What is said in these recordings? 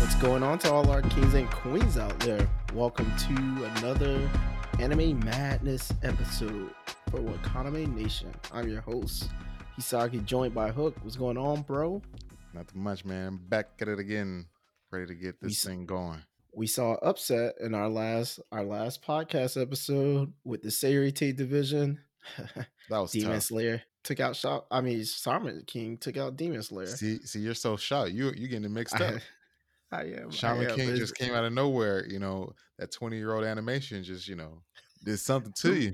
What's going on to all our kings and queens out there? Welcome to another Anime Madness episode for Wakaname Nation. I'm your host, Hisaki, joined by Hook. What's going on, bro? Nothing much, man. Back at it again, ready to get this s- thing going. We saw upset in our last our last podcast episode with the Seireitei division. That was Demon tough. Slayer took out Shop. I mean, Shaman King took out Demon Slayer. See, see, you're so shocked. You you getting it mixed up. I, I am. I Shaman am, King just came out of nowhere. You know that 20 year old animation just you know did something to you.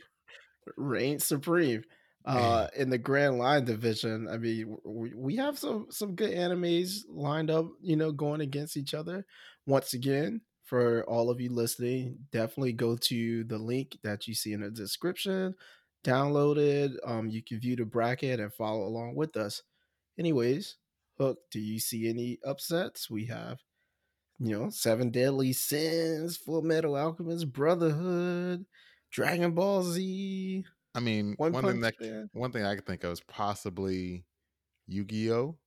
reign supreme uh in the grand line division i mean we, we have some some good animes lined up you know going against each other once again for all of you listening definitely go to the link that you see in the description download it um you can view the bracket and follow along with us anyways hook do you see any upsets we have you know seven deadly sins full metal alchemist brotherhood dragon ball z I mean, One one, thing that Man. one thing I could think of is possibly Yu-Gi-Oh.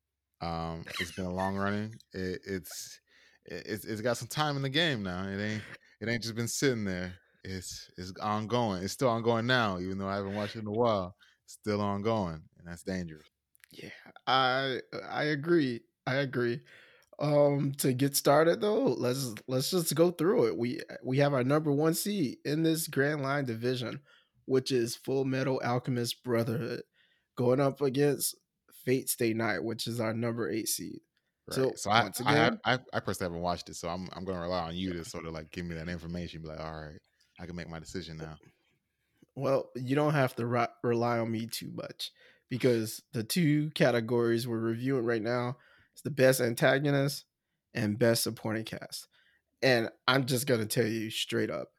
Um, it's been a long running. It, it's it- it's it's got some time in the game now. It ain't it ain't just been sitting there. It's it's ongoing. It's still ongoing now, even though I haven't watched it in a while. It's still ongoing, and that's dangerous. Yeah, I I agree. I agree. Um, to get started though, let's let's just go through it. We we have our number one seed in this Grand Line division, which is Full Metal Alchemist Brotherhood, going up against Fate Stay Night, which is our number eight seed. So, So, I, once I, I I personally haven't watched it, so I'm I'm gonna rely on you to sort of like give me that information. Be like, all right, I can make my decision uh, now. Well, you don't have to ri- rely on me too much because the two categories we're reviewing right now is the best antagonist and best supporting cast. And I'm just going to tell you straight up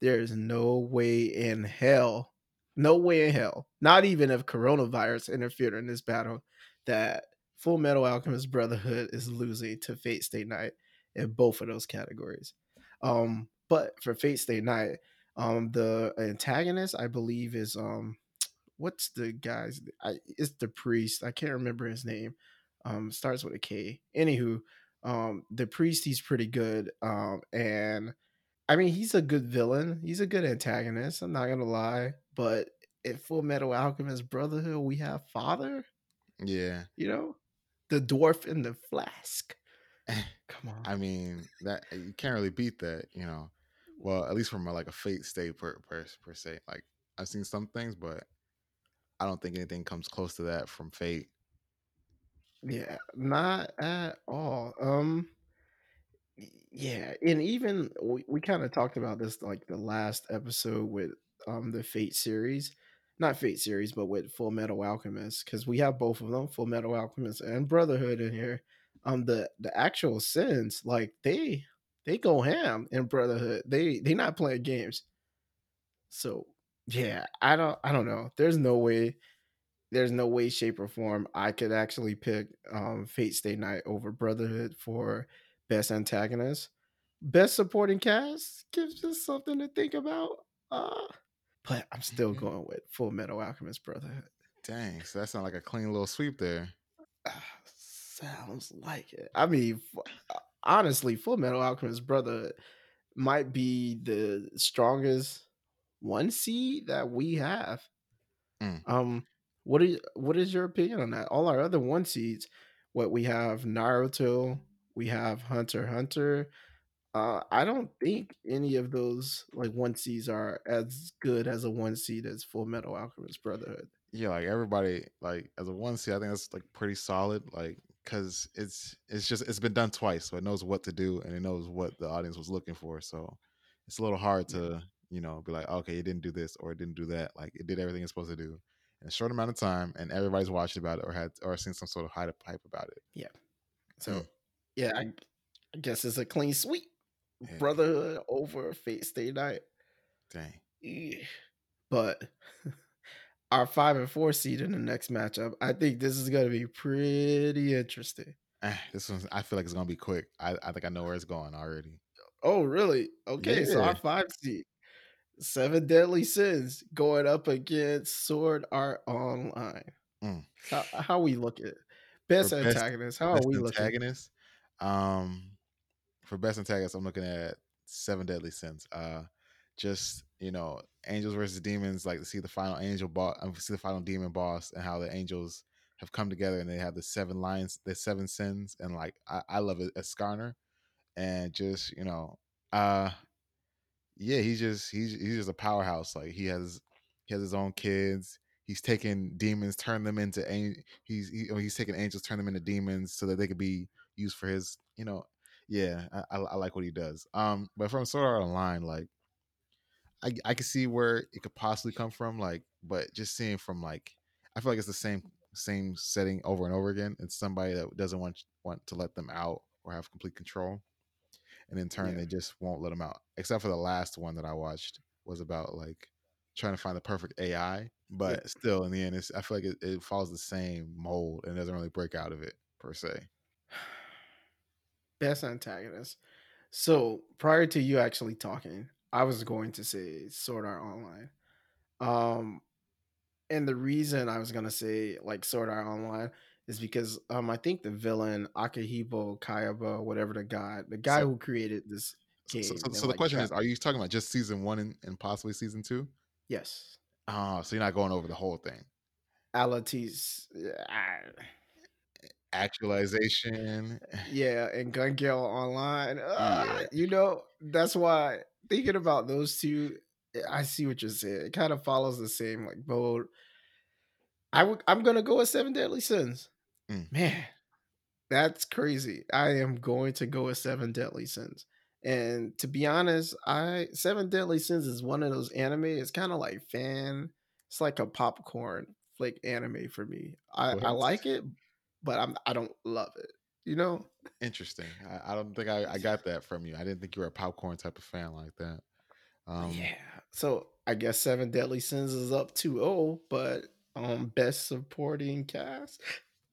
there is no way in hell, no way in hell, not even if coronavirus interfered in this battle, that Full Metal Alchemist Brotherhood is losing to Fate Stay Night in both of those categories. Um, but for Fate Stay Night, um, the antagonist I believe is um, what's the guy's? I, it's the priest. I can't remember his name. Um, starts with a K. Anywho, um, the priest he's pretty good. Um, and I mean he's a good villain. He's a good antagonist. I'm not gonna lie. But in Full Metal Alchemist Brotherhood, we have Father. Yeah, You know, the dwarf in the flask. Come on. I mean that you can't really beat that, you know. Well, at least from a, like a fate state per, per per se. Like I've seen some things, but I don't think anything comes close to that from fate. Yeah, not at all. Um yeah, and even we, we kind of talked about this like the last episode with um the Fate series. Not Fate series, but with Full Metal Alchemist cuz we have both of them, Full Metal Alchemist and Brotherhood in here. Um the the actual sins like they they go ham in Brotherhood. They they not playing games. So, yeah, I don't I don't know. There's no way there's no way, shape, or form I could actually pick um, Fate Stay Night over Brotherhood for best antagonist. Best supporting cast gives us something to think about. Uh, but I'm still Mhm. going with Full Metal Alchemist Brotherhood. Dang, so that sounds like a clean little sweep there. Ah, sounds like it. I mean, uh, honestly, Full Metal Alchemist Brotherhood might be the strongest one seed that we have. Mm. Um, what is what is your opinion on that? All our other one seeds, what we have Naruto, we have Hunter Hunter. Uh, I don't think any of those like one seeds are as good as a one seed as Full Metal Alchemist Brotherhood. Yeah, like everybody, like as a one C, I think that's like pretty solid. Like because it's it's just it's been done twice, so it knows what to do and it knows what the audience was looking for. So it's a little hard to you know be like, okay, it didn't do this or it didn't do that. Like it did everything it's supposed to do in a short amount of time, and everybody's watched about it or had or seen some sort of hype hype about it. Yeah. So Mm. yeah, I, I guess it's a clean sweep. Yeah. Brotherhood over Fate Stay Night. Dang. Yeah. But our five and four seed in the next matchup, I think this is going to be pretty interesting. Eh, this one's I feel like it's gonna be quick. I, I think I know where it's going already. Oh, really? Okay, so our five seed, Seven Deadly Sins going up against Sword Art Online. Mm. How, how we look at For best best antagonist? How best are we looking? antagonist, um, for best antagonist, I'm looking at Seven Deadly Sins. Uh, just you know, angels versus demons. Like to see the final angel boss, um, see the final demon boss, and how the angels have come together and they have the seven lions, the seven sins, and like I, I love it as Escanor, and just you know, uh, yeah, he's just he's he's just a powerhouse. Like he has he has his own kids. He's taking demons, turn them into an- he's he, he's taking angels, turn them into demons, so that they could be used for his. You know, yeah, I, I, like what he does. Um, but from Sword Art Online, like I I can see where it could possibly come from, like, but just seeing from like I feel like it's the same same setting over and over again. It's somebody that doesn't want want to let them out or have complete control, and in turn Yeah. they just won't let them out. Except for the last one that I watched was about like trying to find the perfect AI, but still in the end, it's I feel like it, it follows the same mold and doesn't really break out of it per se. Best antagonist. So prior to you actually talking, I was going to say Sword Art Online. Um, and the reason I was gonna say like Sword Art Online is because um I think the villain Akihiko Kayaba, whatever the guy, the guy So- who created this game. so, so, so the like, question is: Are you talking about just season one and, and possibly season two? yes, Oh, so you're not going over the whole thing. Alatis, Alicization. yeah, and Gun Gale Online. Ah, Yeah. You know, that's why thinking about those two, eh, I see what you're saying. It kind of follows the same like mode. I I'm gonna go with Seven Deadly Sins. Mm. Man, that's crazy. I am going to go with Seven Deadly Sins. And to be honest, I Seven Deadly Sins is one of those anime. It's kind of like fan. It's like a popcorn flick anime for me. I, I like it, but I'm I don't love it. You know? Interesting. I, I don't think I, I got that from you. I didn't think you were a popcorn type of fan like that. Um, yeah. So I guess Seven Deadly Sins is up 2-0, but um best supporting cast,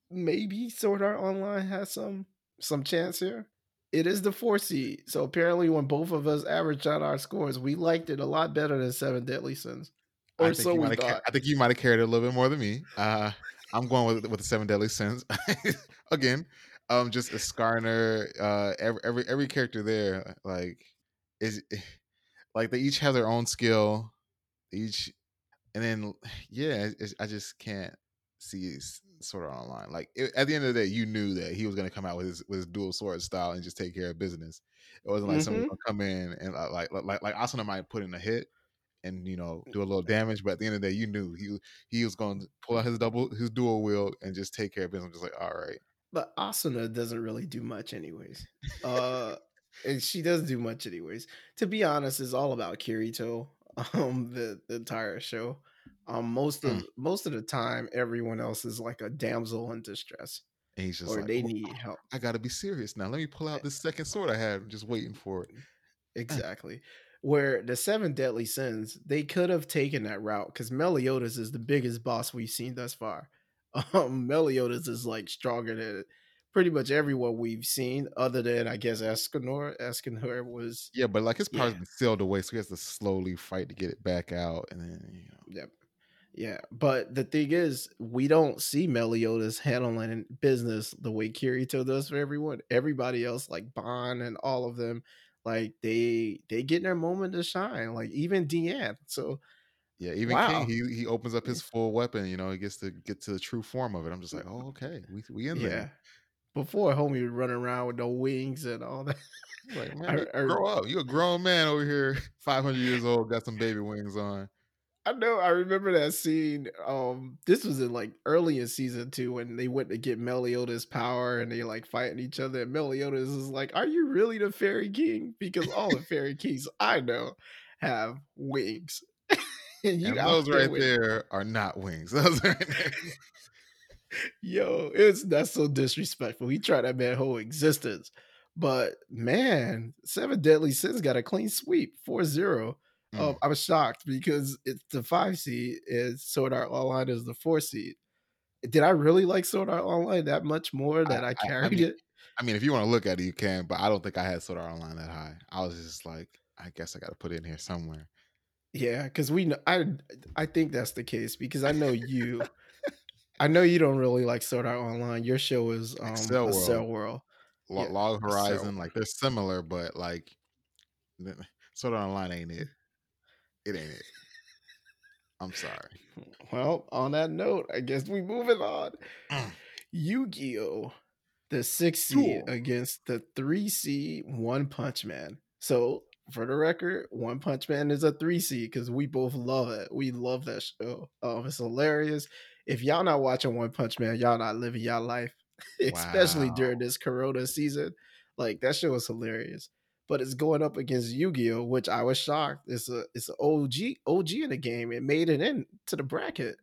maybe Sword Art Online has some some chance here. It is the four seed. So apparently when both of us averaged out our scores, we liked it a lot better than Seven Deadly Sins. I Or think so you we might have. thought. I think you might have carried it a little bit more than me. Uh, I'm going with with the seven deadly sins again. Um, just a Escanor. Uh, every every every character there, like, is like they each have their own skill. Each, and then yeah, it's, I just can't see Sword Art Online. Like it, at the end of the day, you knew that he was going to come out with his with his dual sword style and just take care of business. It wasn't like someone Mhm. gonna come in and uh, like like like like Asuna might put in a hit and you know do a little damage, but at the end of the day, you knew he he was going to pull out his double his dual wheel and just take care of business. I'm just like, all right, But Asuna doesn't really do much anyways. Uh and she doesn't do much anyways. To be honest, it's all about Kirito. Um the, the entire show. Um most of Mm. most of the time everyone else is like a damsel in distress. and he's just or like, they "Well, need help. I got to be serious now. Let me pull out this second sword I had. Just waiting for it. Exactly. Where the seven deadly sins, they could have taken that route because Meliodas is the biggest boss we've seen thus far. Um, Meliodas is like stronger than pretty much everyone we've seen, other than I guess Escanor. Escanor was Yeah, but like his power's Yeah. been sealed away, so he has to slowly fight to get it back out, and then you know. Yep. Yeah, but the thing is, we don't see Meliodas handling business the way Kirito does for everyone. Everybody else, like Ban and all of them, like they they get their moment to shine. Like even Diane. So Yeah, even Wow. King, he he opens up his full weapon. You know, he gets to get to the true form of it. I'm just like, oh, okay, we we in yeah, there. before homie would run around with no wings and all that. Like, man, I- I- grow up. You a grown man over here, 500 years old, got some baby wings on. I know. I remember that scene. Um, this was in like early in season two when they went to get Meliodas' power and they like fighting each other. And Meliodas is like, "Are you really the fairy king? Because all the fairy kings I know have wings." and you and those right with- there are not wings. Those right there. Yo, it's that's so disrespectful. He tried that man whole existence. But man, Seven Deadly Sins got a clean sweep, 4-0. Um, Mm. I was shocked because it's the five seed and Sword Art Online is the four seed. Did I really like Sword Art Online that much more that I, I- I carried mean, it? I mean, if you want to look at it, you can, but I don't think I had Sword Art Online that high. I was just like, I guess I got to put it in here somewhere. Yeah, because we know I I think that's the case because I know you. I know you don't really like Sword Art Online. Your show is um Accel World, World. Lo- Yeah, Log Horizon, like they're similar, but like Sword Art Online ain't it. It ain't it. I'm sorry. Well, on that note, I guess we moving on. Mm. Yu-Gi-Oh! The six seed Duel. against the three seed One Punch Man. So for the record, One Punch Man is a three seed because we both love it. We love that show. Um, it's hilarious. If y'all not watching One Punch Man, y'all not living y'all life, especially Wow. during this Corona season. Like that show was hilarious. But it's going up against Yu-Gi-Oh, which I was shocked. It's a it's an OG OG in the game. It made it in to the bracket.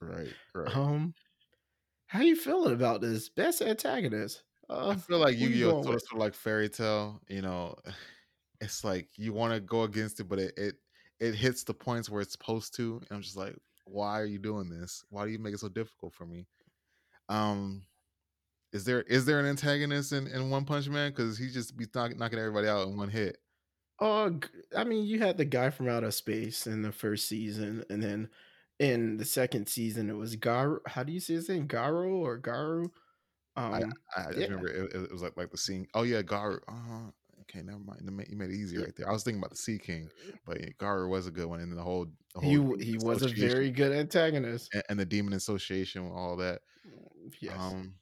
Right, right. Um, how you feeling about this best antagonist? Uh, I feel like Yu-Gi-Oh! is sort of, with? sort of like Fairy Tail. You know, it's like you want to go against it, but it, it it hits the points where it's supposed to. And I'm just like, why are you doing this? Why do you make it so difficult for me? Um, is there is there an antagonist in, in One Punch Man? Because he just be knock, knocking everybody out in one hit. Oh, g- I mean, you had the guy from outer space in the first season, and then in the second season, it was Garou. How do you say his name? Garou or Garou? I Um, I just yeah, remember it, it was like like the scene. Oh yeah, Garou. Uh, okay, never mind. You made, it easy right there. I was thinking about the Sea King, but yeah, Garou was a good one, and then the whole the He whole demon he was a very good antagonist. and, and the demon association, and all that. Yes. Um,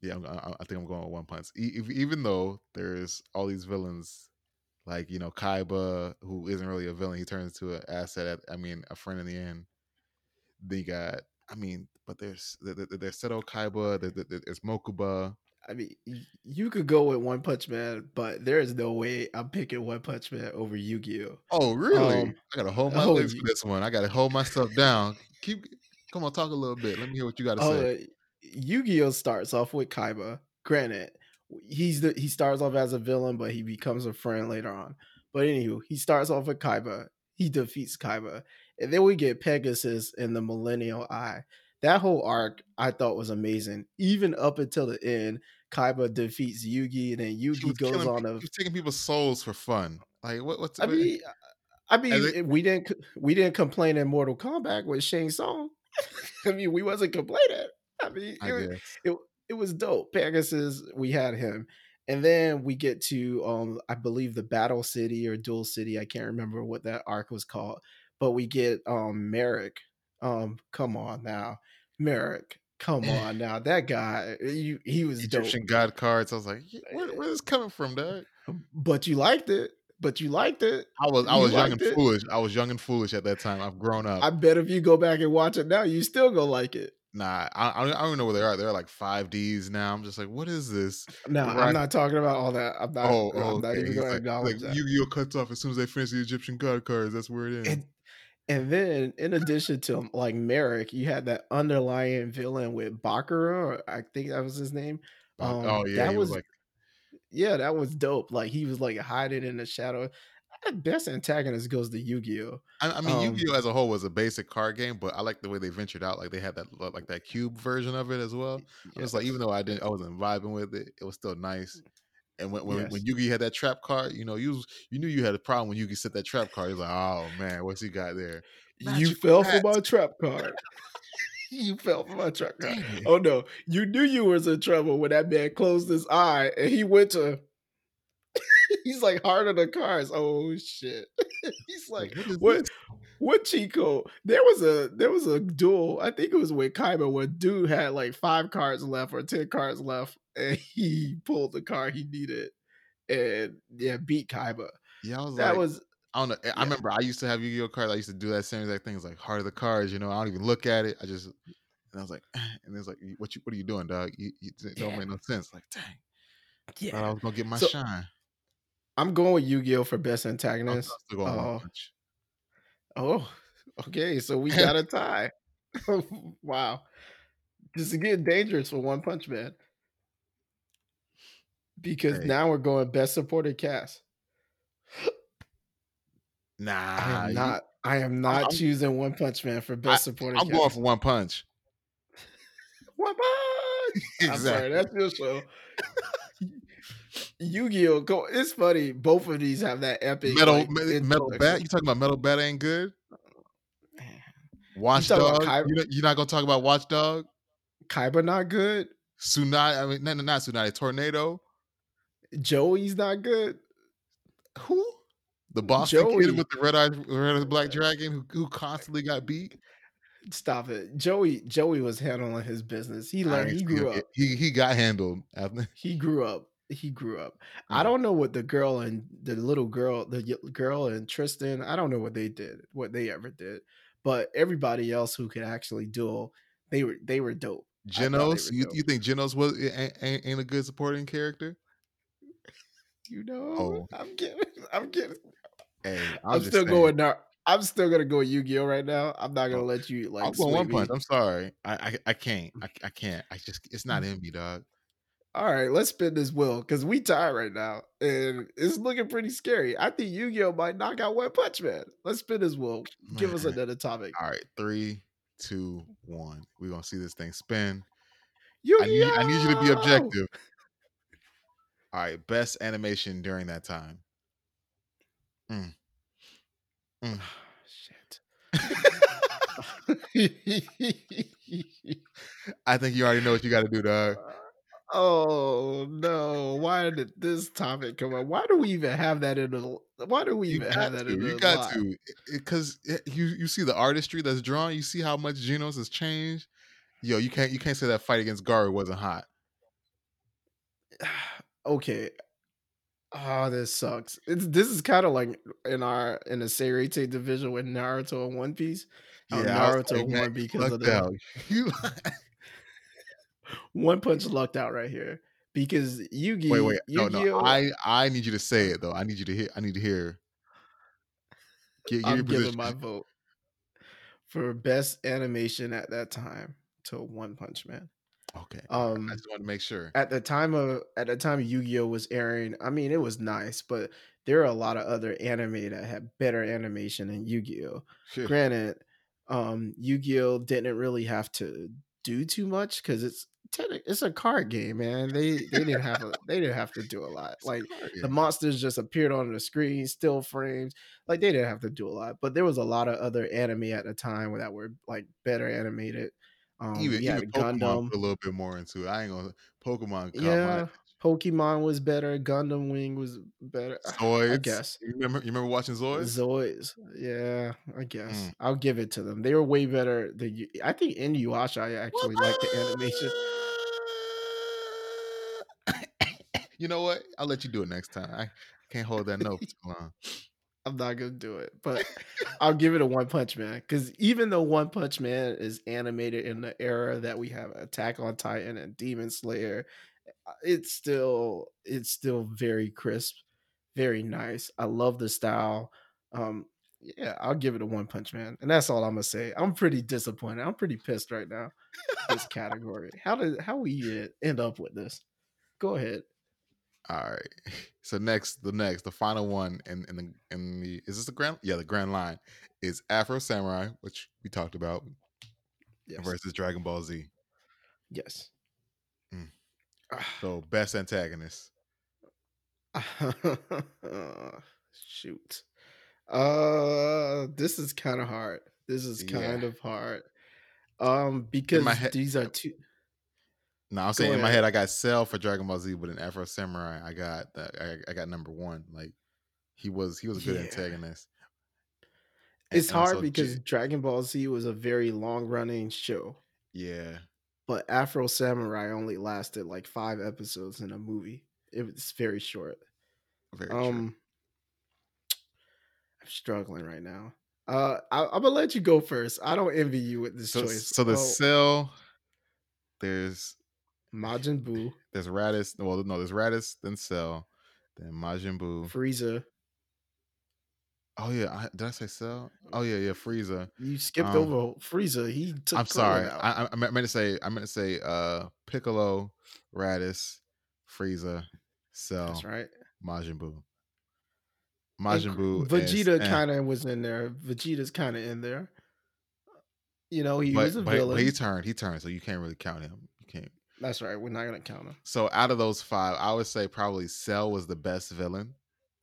yeah, I'm, I, think I'm going with One Punch. E- ev- even though there's all these villains, like you know Kaiba, who isn't really a villain, he turns into an asset. At, I mean, a friend in the end. Then you got, I mean, but there's there- there- there's Seto Kaiba, there- there- there's Mokuba. I mean, you could go with One Punch Man, but there is no way I'm picking One Punch Man over Yu-Gi-Oh. Oh, really? Um, I gotta hold my oh, legs for this one. I gotta hold myself down. Keep, come on, talk a little bit. Let me hear what you got to say. Yu-Gi-Oh starts off with Kaiba. Granted, he's the he starts off as a villain, but he becomes a friend later on. But anywho, he starts off with Kaiba. He defeats Kaiba, and then we get Pegasus and the Millennium Eye. That whole arc I thought was amazing. Even up until the end, Kaiba defeats Yugi, and then He Yugi goes killing. on a He was taking people's souls for fun. Like what? What's? I What, mean, I mean, it, we didn't we didn't complain in Mortal Kombat with Shang Tsung. I mean, we wasn't complaining. I mean, I it, it it was dope. Pegasus, we had him, and then we get to um, I believe the Battle City or Dual City. I can't remember what that arc was called, but we get um Marik. Um, come on now, Marik. Come on now, that guy. You, he was dope. Egyptian god cards. I was like, where, where's this coming from, dog? But you liked it. But you liked it. I was I You was young and it. foolish. I was young and foolish at that time. I've grown up. I bet if you go back and watch it now, you still gonna like it. Nah, I, I don't I don't even know where they are. They're like five Ds now. I'm just like, what is this? No, Where I'm I- not talking about all that. I'm not. oh, I'm oh, not okay. even He's going to like, acknowledge like that. Yu-Gi-Oh cuts off as soon as they finish the Egyptian god cards. That's where it ends. and and then in addition to like Marik, you had that underlying villain with Bakura. Or I think that was his name. Um, oh yeah, that he was, was like, yeah, that was dope. Like he was like hiding in the shadow. The best antagonist goes to Yu-Gi-Oh. I, I mean, Um, Yu-Gi-Oh as a whole was a basic card game, but I like the way they ventured out. Like they had that like that cube version of it as well. I was like, even though I didn't, I wasn't vibing with it. It was still nice. And when when, when Yes. Yugi had that trap card, you know, you was, you knew you had a problem when Yugi set that trap card. He was like, oh man, what's he got there? You fell for my trap card. you fell for my trap card. Oh no, you knew you was in trouble when that man closed his eye and he went to. He's like hard on the cards. Oh shit! He's like, Like, what? What Chico? There was a there was a duel. I think it was with Kaiba where dude had like five cards left or ten cards left, and he pulled the card he needed, and yeah, beat Kaiba. Yeah, I was That like, was I don't know. Eh, I yeah, remember I used to have Yu-Gi-Oh cards. I used to do that same exact thing. It's like heart of the cards. You know, I don't even look at it. I just and I was like, and it's like, what you what are you doing, dog? You, you it don't yeah, make no sense. Like, dang, thought I was gonna get my So shine. I'm going with Yu-Gi-Oh for best antagonist. still going one Uh, oh, okay. So we got a tie. wow, this is getting dangerous for One Punch Man because hey, now we're going best supported cast. Nah, I am not. I am not I'm choosing One Punch Man for best supporting I'm going for one punch. One Punch. I'm sorry, exactly. that's your show. Yu-Gi-Oh! Go, it's funny. Both of these have that epic Metal like, me- metal bat. You talking about metal bat ain't good? Watchdog. talking about Kai- You you're not gonna talk about Watchdog? Kaiba not good. Tsunade. I mean, no, no, not Tsunade. Tornado. Joey's not good. Who? The Boston Joey. kid with the red eyed, red eyed black uh, dragon who, who constantly got beat. Stop it. Joey. Joey was handling his business. He learned. He grew up. He he got handled. after- He grew up. He grew up. I don't know what the girl and the little girl, the y- girl and Tristan. I don't know what they did, what they ever did. But everybody else who could actually duel, they were they were dope. I thought they Genos. were You, dope. you think Genos was ain't, ain't, a good supporting character? You know, Oh. I'm getting, I'm getting. Hey, I'm, just still saying. going. Nar- I'm still gonna go Yu-Gi-Oh right now. I'm not gonna Oh, let you like. I'm going one me. punch. I'm sorry. I I, I can't. I, I can't. I just it's Mm. not in me, dog. All right, let's spin this wheel because we tie right now, and it's looking pretty scary. I think Yu-Gi-Oh might knock out One Punch Man. Let's spin this wheel. Give us another topic. All right, three, two, one. We're gonna see this thing spin. I Yu-Gi-Oh! need, I need you to be objective. All right, best animation during that time. Mm. Mm. Shit. I think you already know what you got to do, dog. oh no! Why did this topic come up? Why do we even have that in the? Why do we even have that to. in the? You got to, eh, eh, because eh, you you see the artistry that's drawn. You see how much Genos has changed. Yo, you can't you can't say that fight against Garou wasn't hot. okay. Oh, this sucks. It's this is kind of like in our in the Seireitei division with Naruto and One Piece. Was Naruto like, won because of the. You- One Punch lucked out right here because Yugi. wait, wait, no, Yu-Gi-Oh! no. I I need you to say it though. I need you to hear. I need to hear. Get, get I'm giving position. my vote for best animation at that time to One Punch Man. Okay. Um, I just want to make sure. at the time of at the time Yu-Gi-Oh was airing, I mean it was nice, but there are a lot of other anime that had better animation than Yu-Gi-Oh. Sure. Granted, um, Yu-Gi-Oh didn't really have to do too much because it's it's a card game, man. They they didn't have a they didn't have to do a lot. Like the monsters just appeared on the screen, still frames. Like they didn't have to do a lot, but there was a lot of other anime at the time that were like better animated. Um, even had even Gundam. a little bit more into it. I ain't gonna Pokemon. Yeah, Pokemon was better. Gundam Wing was better. my I Zoids. guess. You remember? You remember watching Zoids? Zoids. Yeah, I guess. Mm. I'll give it to them. They were way better than you. I think in Yuasha, I actually like the animation. You know what? I'll let you do it next time. I can't hold that note too long. I'm not gonna do it, but I'll give it a One Punch Man because even though One Punch Man is animated in the era that we have Attack on Titan and Demon Slayer, uh, it's still it's still very crisp, very nice. I love the style. Um, yeah, I'll give it a One Punch Man, and that's all I'm gonna say. I'm pretty disappointed. I'm pretty pissed right now. This category. How did how we end up with this? Go ahead. All right. So next, the next, the final one in in the in the is this the grand? Yeah, the grand line is Afro Samurai, which we talked about, Yes. versus Dragon Ball Z. Yes. Mm. Ah. So best antagonist. Shoot. Uh this is kind of hard. This is Yeah. kind of hard. Um because head- these are two No, I'm Go saying in my head I got Cell for Dragon Ball Z, but in Afro Samurai I got that I, I got number one. Like he was he was a good Yeah. antagonist. And- it's hard because J- Dragon Ball Z was a very long running show, yeah, but Afro Samurai only lasted like 5 episodes in a movie. It was very short. very. Um I'm struggling right now. Uh I, I'm gonna let you go first. I don't envy you with this So choice. so the Oh, Cell there's Majin Buu, there's Raditz. Well, no, there's Raditz, then Cell, then Majin Buu. Frieza. Oh yeah, I, did I say Cell? Oh yeah, yeah, Frieza. You skipped Um, over Frieza. He took. I'm sorry. I, I, I meant to say I meant to say uh Piccolo, Raditz, Frieza, Cell, That's right. Majin Buu. Majin Buu. Vegeta kind of was in there. Vegeta's kind of in there. You know, he but, was a but, but villain. he turned. He turned, so you can't really count him. You can't. That's right. We're not gonna count him. So out of those five, I would say probably Cell was the best villain.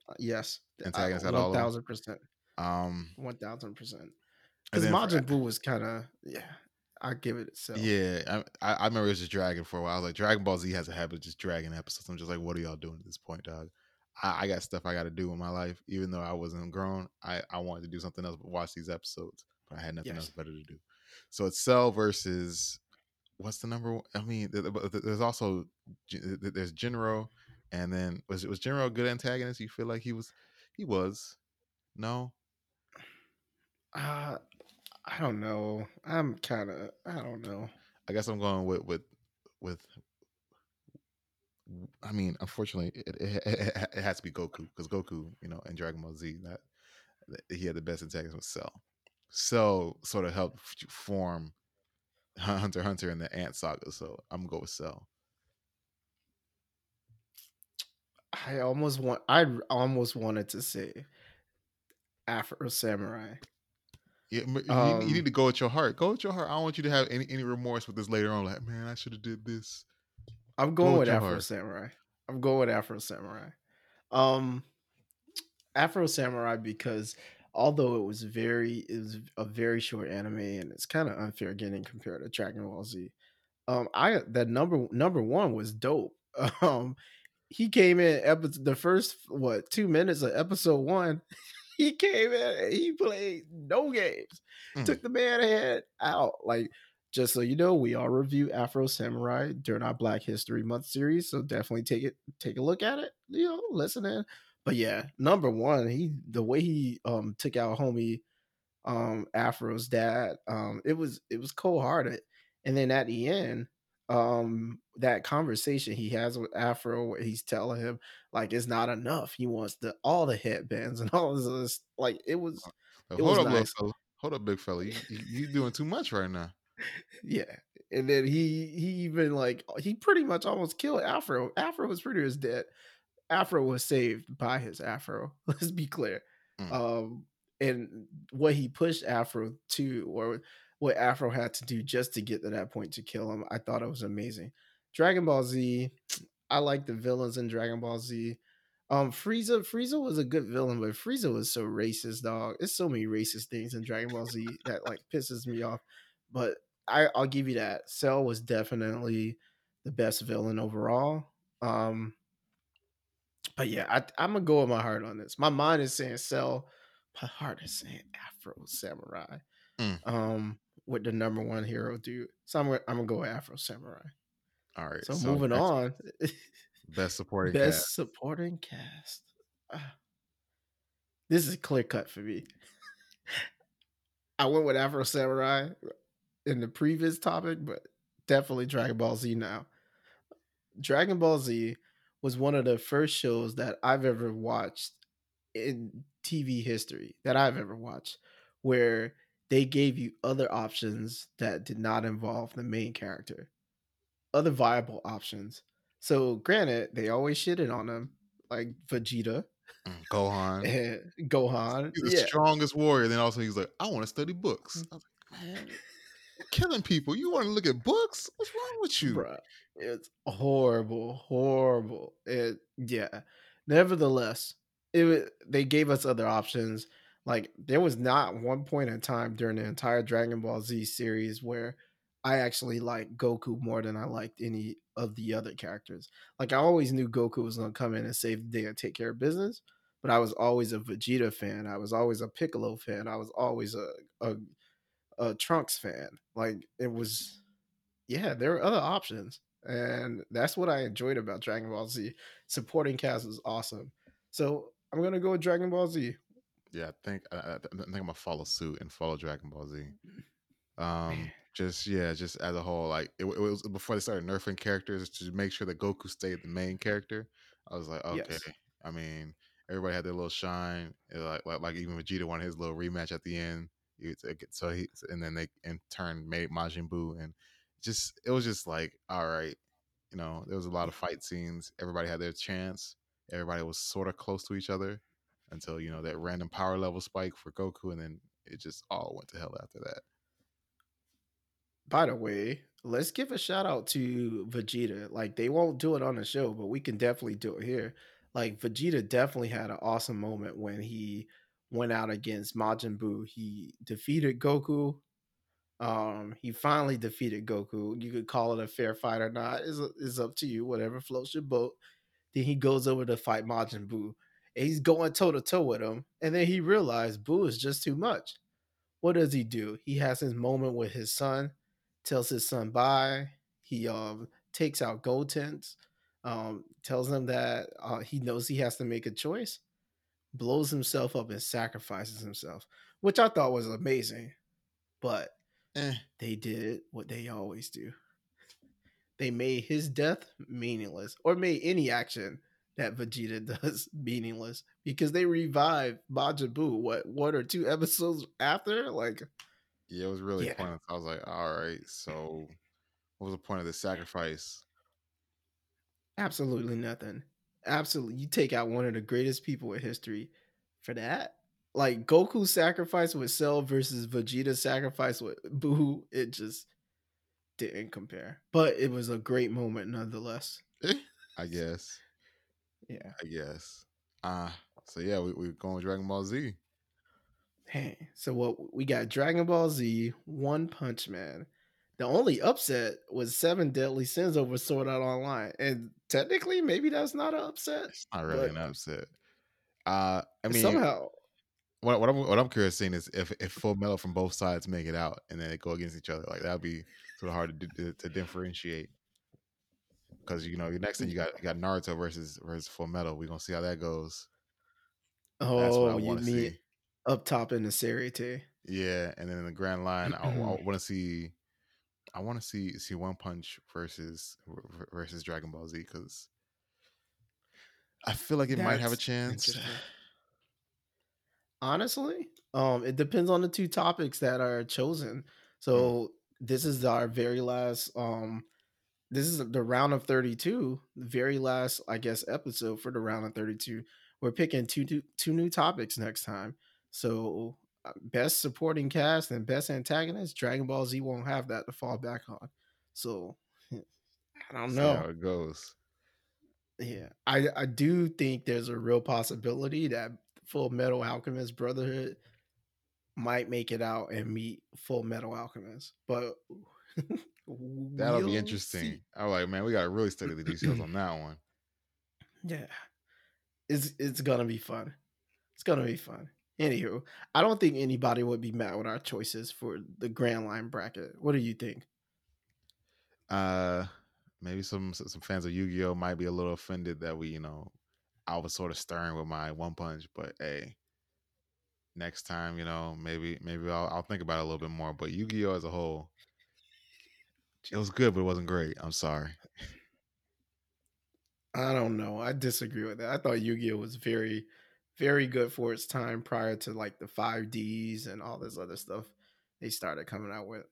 Uh, yes, Antagonist out of one all thousand percent, Um, one thousand percent. Because Majin Buu was kind of yeah. I give it so. Yeah, I, I I remember it was just dragging for a while. I was like, Dragon Ball Z has a habit of just dragging episodes. I'm just like, what are y'all doing at this point, dog? I, I got stuff I got to do in my life. Even though I wasn't grown, I, I wanted to do something else but watch these episodes. But I had nothing Yes. else better to do. So it's Cell versus what's the number one? I mean, th- th- th- there's also there's General, and then was was Jinno a good antagonist? You feel like he was? He was. No, Uh, I don't know. I'm kind of. I don't know. I guess I'm going with with with. I mean, unfortunately, it, it, it, it has to be Goku because Goku, you know, in Dragon Ball Z, that, that he had the best antagonist with Cell. Cell sort of helped form Hunter Hunter and the Ant Saga, so I'm gonna go with Cell. I almost want. I almost wanted to say Afro Samurai. Yeah, you, Um, need, you need to go with your heart. Go with your heart. I don't want you to have any any remorse with this later on. Like, man, I should have did this. I'm going with with your Afro heart. Samurai. I'm going with Afro Samurai. Um, Afro Samurai because although it was very, it was a very short anime and it's kind of unfair getting compared to Dragon Ball Z. Um, I that number number one was dope. Um, he came in episode the first what two minutes of episode one. He came in, and he played no games, Mm. took the man head out. Like just so you know, we all review Afro Samurai during our Black History Month series, so definitely take it, take a look at it. You know, listen in. But yeah, number one, he the way he um took out homie um Afro's dad, um it was it was cold hearted. And then at the end, um that conversation he has with Afro where he's telling him like it's not enough. He wants the all the headbands and all this other like it was It hold was up, little fella. Hold up, big fella. You, you, you doing too much right now. yeah. And then he he even like he pretty much almost killed Afro. Afro was pretty much dead. Afro was saved by his Afro. Let's be clear. Mm. Um and what he pushed Afro to or what Afro had to do just to get to that point to kill him, I thought it was amazing. Dragon Ball Z, I like the villains in Dragon Ball Z. Um, Frieza, Frieza was a good villain, but Frieza was so racist, dog. There's so many racist things in Dragon Ball Z that like pisses me off. But I, I'll give you that. Cell was definitely the best villain overall. Um, but yeah, I, I'm gonna go with my heart on this. My mind is saying Cell, my heart is saying Afro Samurai. Mm. Um, with the number one hero dude. So I'm gonna, I'm gonna go with Afro Samurai. All right. So, moving next, on, Best supporting best cast. supporting cast. Ah. this is clear cut for me. I went with Afro Samurai in the previous topic, but definitely Dragon Ball Z now. Dragon Ball Z was one of the first shows that I've ever watched in TV history that I've ever watched where they gave you other options that did not involve the main character, other viable options. So, granted, they always shitted on them, like Vegeta Mm, Gohan. Gohan. He's the yeah, strongest warrior. Then also he's like, I want to study books. I was like, man, you're killing people. You want to look at books? What's wrong with you? Bruh, it's horrible, horrible. It yeah. Nevertheless, it they gave us other options. Like there was not one point in time during the entire Dragon Ball Z series where I actually liked Goku more than I liked any of the other characters. Like I always knew Goku was gonna come in and save the day and take care of business, but I was always a Vegeta fan. I was always a Piccolo fan. I was always a a, a Trunks fan. Like it was yeah, there are other options. And that's what I enjoyed about Dragon Ball Z. Supporting cast was awesome. So I'm gonna go with Dragon Ball Z. Yeah, I think I, I think I'm gonna follow suit and follow Dragon Ball Z. Um, just yeah, just as a whole, like it, it was before they started nerfing characters to make sure that Goku stayed the main character. I was like, okay. Yes. I mean, everybody had their little shine. It like, like like even Vegeta wanted his little rematch at the end. So he and then they in turn made Majin Buu and just it was just like all right, you know, there was a lot of fight scenes. Everybody had their chance. Everybody was sort of close to each other until you know that random power level spike for Goku, and then it just all went to hell after that. by the way, let's give a shout out to Vegeta. Like they won't do it on the show, but we can definitely do it here. Like Vegeta definitely had an awesome moment when he went out against Majin Buu. He defeated Goku. Um, he finally defeated Goku. You could call it a fair fight or not. It's, is up to you. Whatever floats your boat. Then he goes over to fight Majin Buu. And he's going toe to toe with him. And then he realized Buu is just too much. What does he do? He has his moment with his son, tells his son bye. He um takes out Gotenks, um, tells him that uh, he knows he has to make a choice, blows himself up and sacrifices himself, which I thought was amazing. But Eh. they did what they always do. They made his death meaningless, or made any action that Vegeta does meaningless because they revived Majin Buu. What one or two episodes after? Like, Yeah, it was really Yeah. pointless. I was like, all right, so what was the point of the sacrifice? absolutely nothing. Absolutely, you take out one of the greatest people in history for that. Like Goku's sacrifice with Cell versus Vegeta's sacrifice with Buu, it just didn't compare. But it was a great moment nonetheless. I guess. Yeah. I guess. Uh so yeah, we we going with Dragon Ball Z. Hey, so what we got Dragon Ball Z, One Punch Man. The only upset was Seven Deadly Sins over Sword Art Online. And technically, maybe that's not an upset. It's not really an upset. Uh I mean somehow what what I'm what I'm curious seeing is if if Full Metal from both sides make it out and then they go against each other. Like that'd be sort of hard to do, to differentiate. Because you know, next thing you got you got Naruto versus versus Full Metal. We're gonna see how that goes. Oh, that's what I you want to mean see. up top in the Seireitei. Yeah, and then in the Grand Line, I, want to see, I want to see see One Punch versus versus Dragon Ball Z because I feel like it might have a chance. Honestly, um, it depends on the two topics that are chosen. So this is our very last um this is the round of 32, the very last, I guess, episode for the round of 32. We're picking two two, two new topics next time. So Uh, best supporting cast and best antagonist, Dragon Ball Z won't have that to fall back on. So I don't know. how it goes. Yeah, I I do think there's a real possibility that Full Metal Alchemist Brotherhood might make it out and meet Full Metal Alchemist, but That'll be interesting. see. I'm like, man, we got to really study the details on that one. Yeah, it's it's gonna be fun. It's gonna be fun. Anywho, I don't think anybody would be mad with our choices for the Grand Line bracket. What do you think? Uh, maybe some some fans of Yu Gi Oh might be a little offended that we, you know, I was sort of stirring with my One Punch, but hey, next time, you know, maybe maybe I'll I'll think about it a little bit more. But Yu Gi Oh as a whole, it was good, but it wasn't great. I'm sorry. I don't know. I disagree with that. I thought Yu-Gi-Oh was very, very good for its time prior to like the 5Ds and all this other stuff they started coming out with.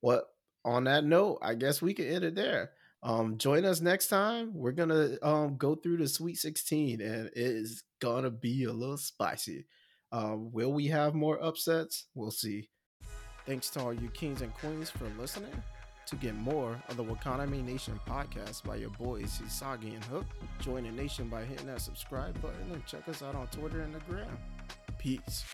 Well, on that note, I guess we can end it there. Um, join us next time. We're gonna um go through the Sweet 16 and it is gonna be a little spicy. Um, will we have more upsets? We'll see. Thanks to all you kings and queens for listening. To get more of the Wakaname Nation podcast by your boys Hisagi and Hook, join the nation by hitting that subscribe button and check us out on Twitter and the gram. Peace.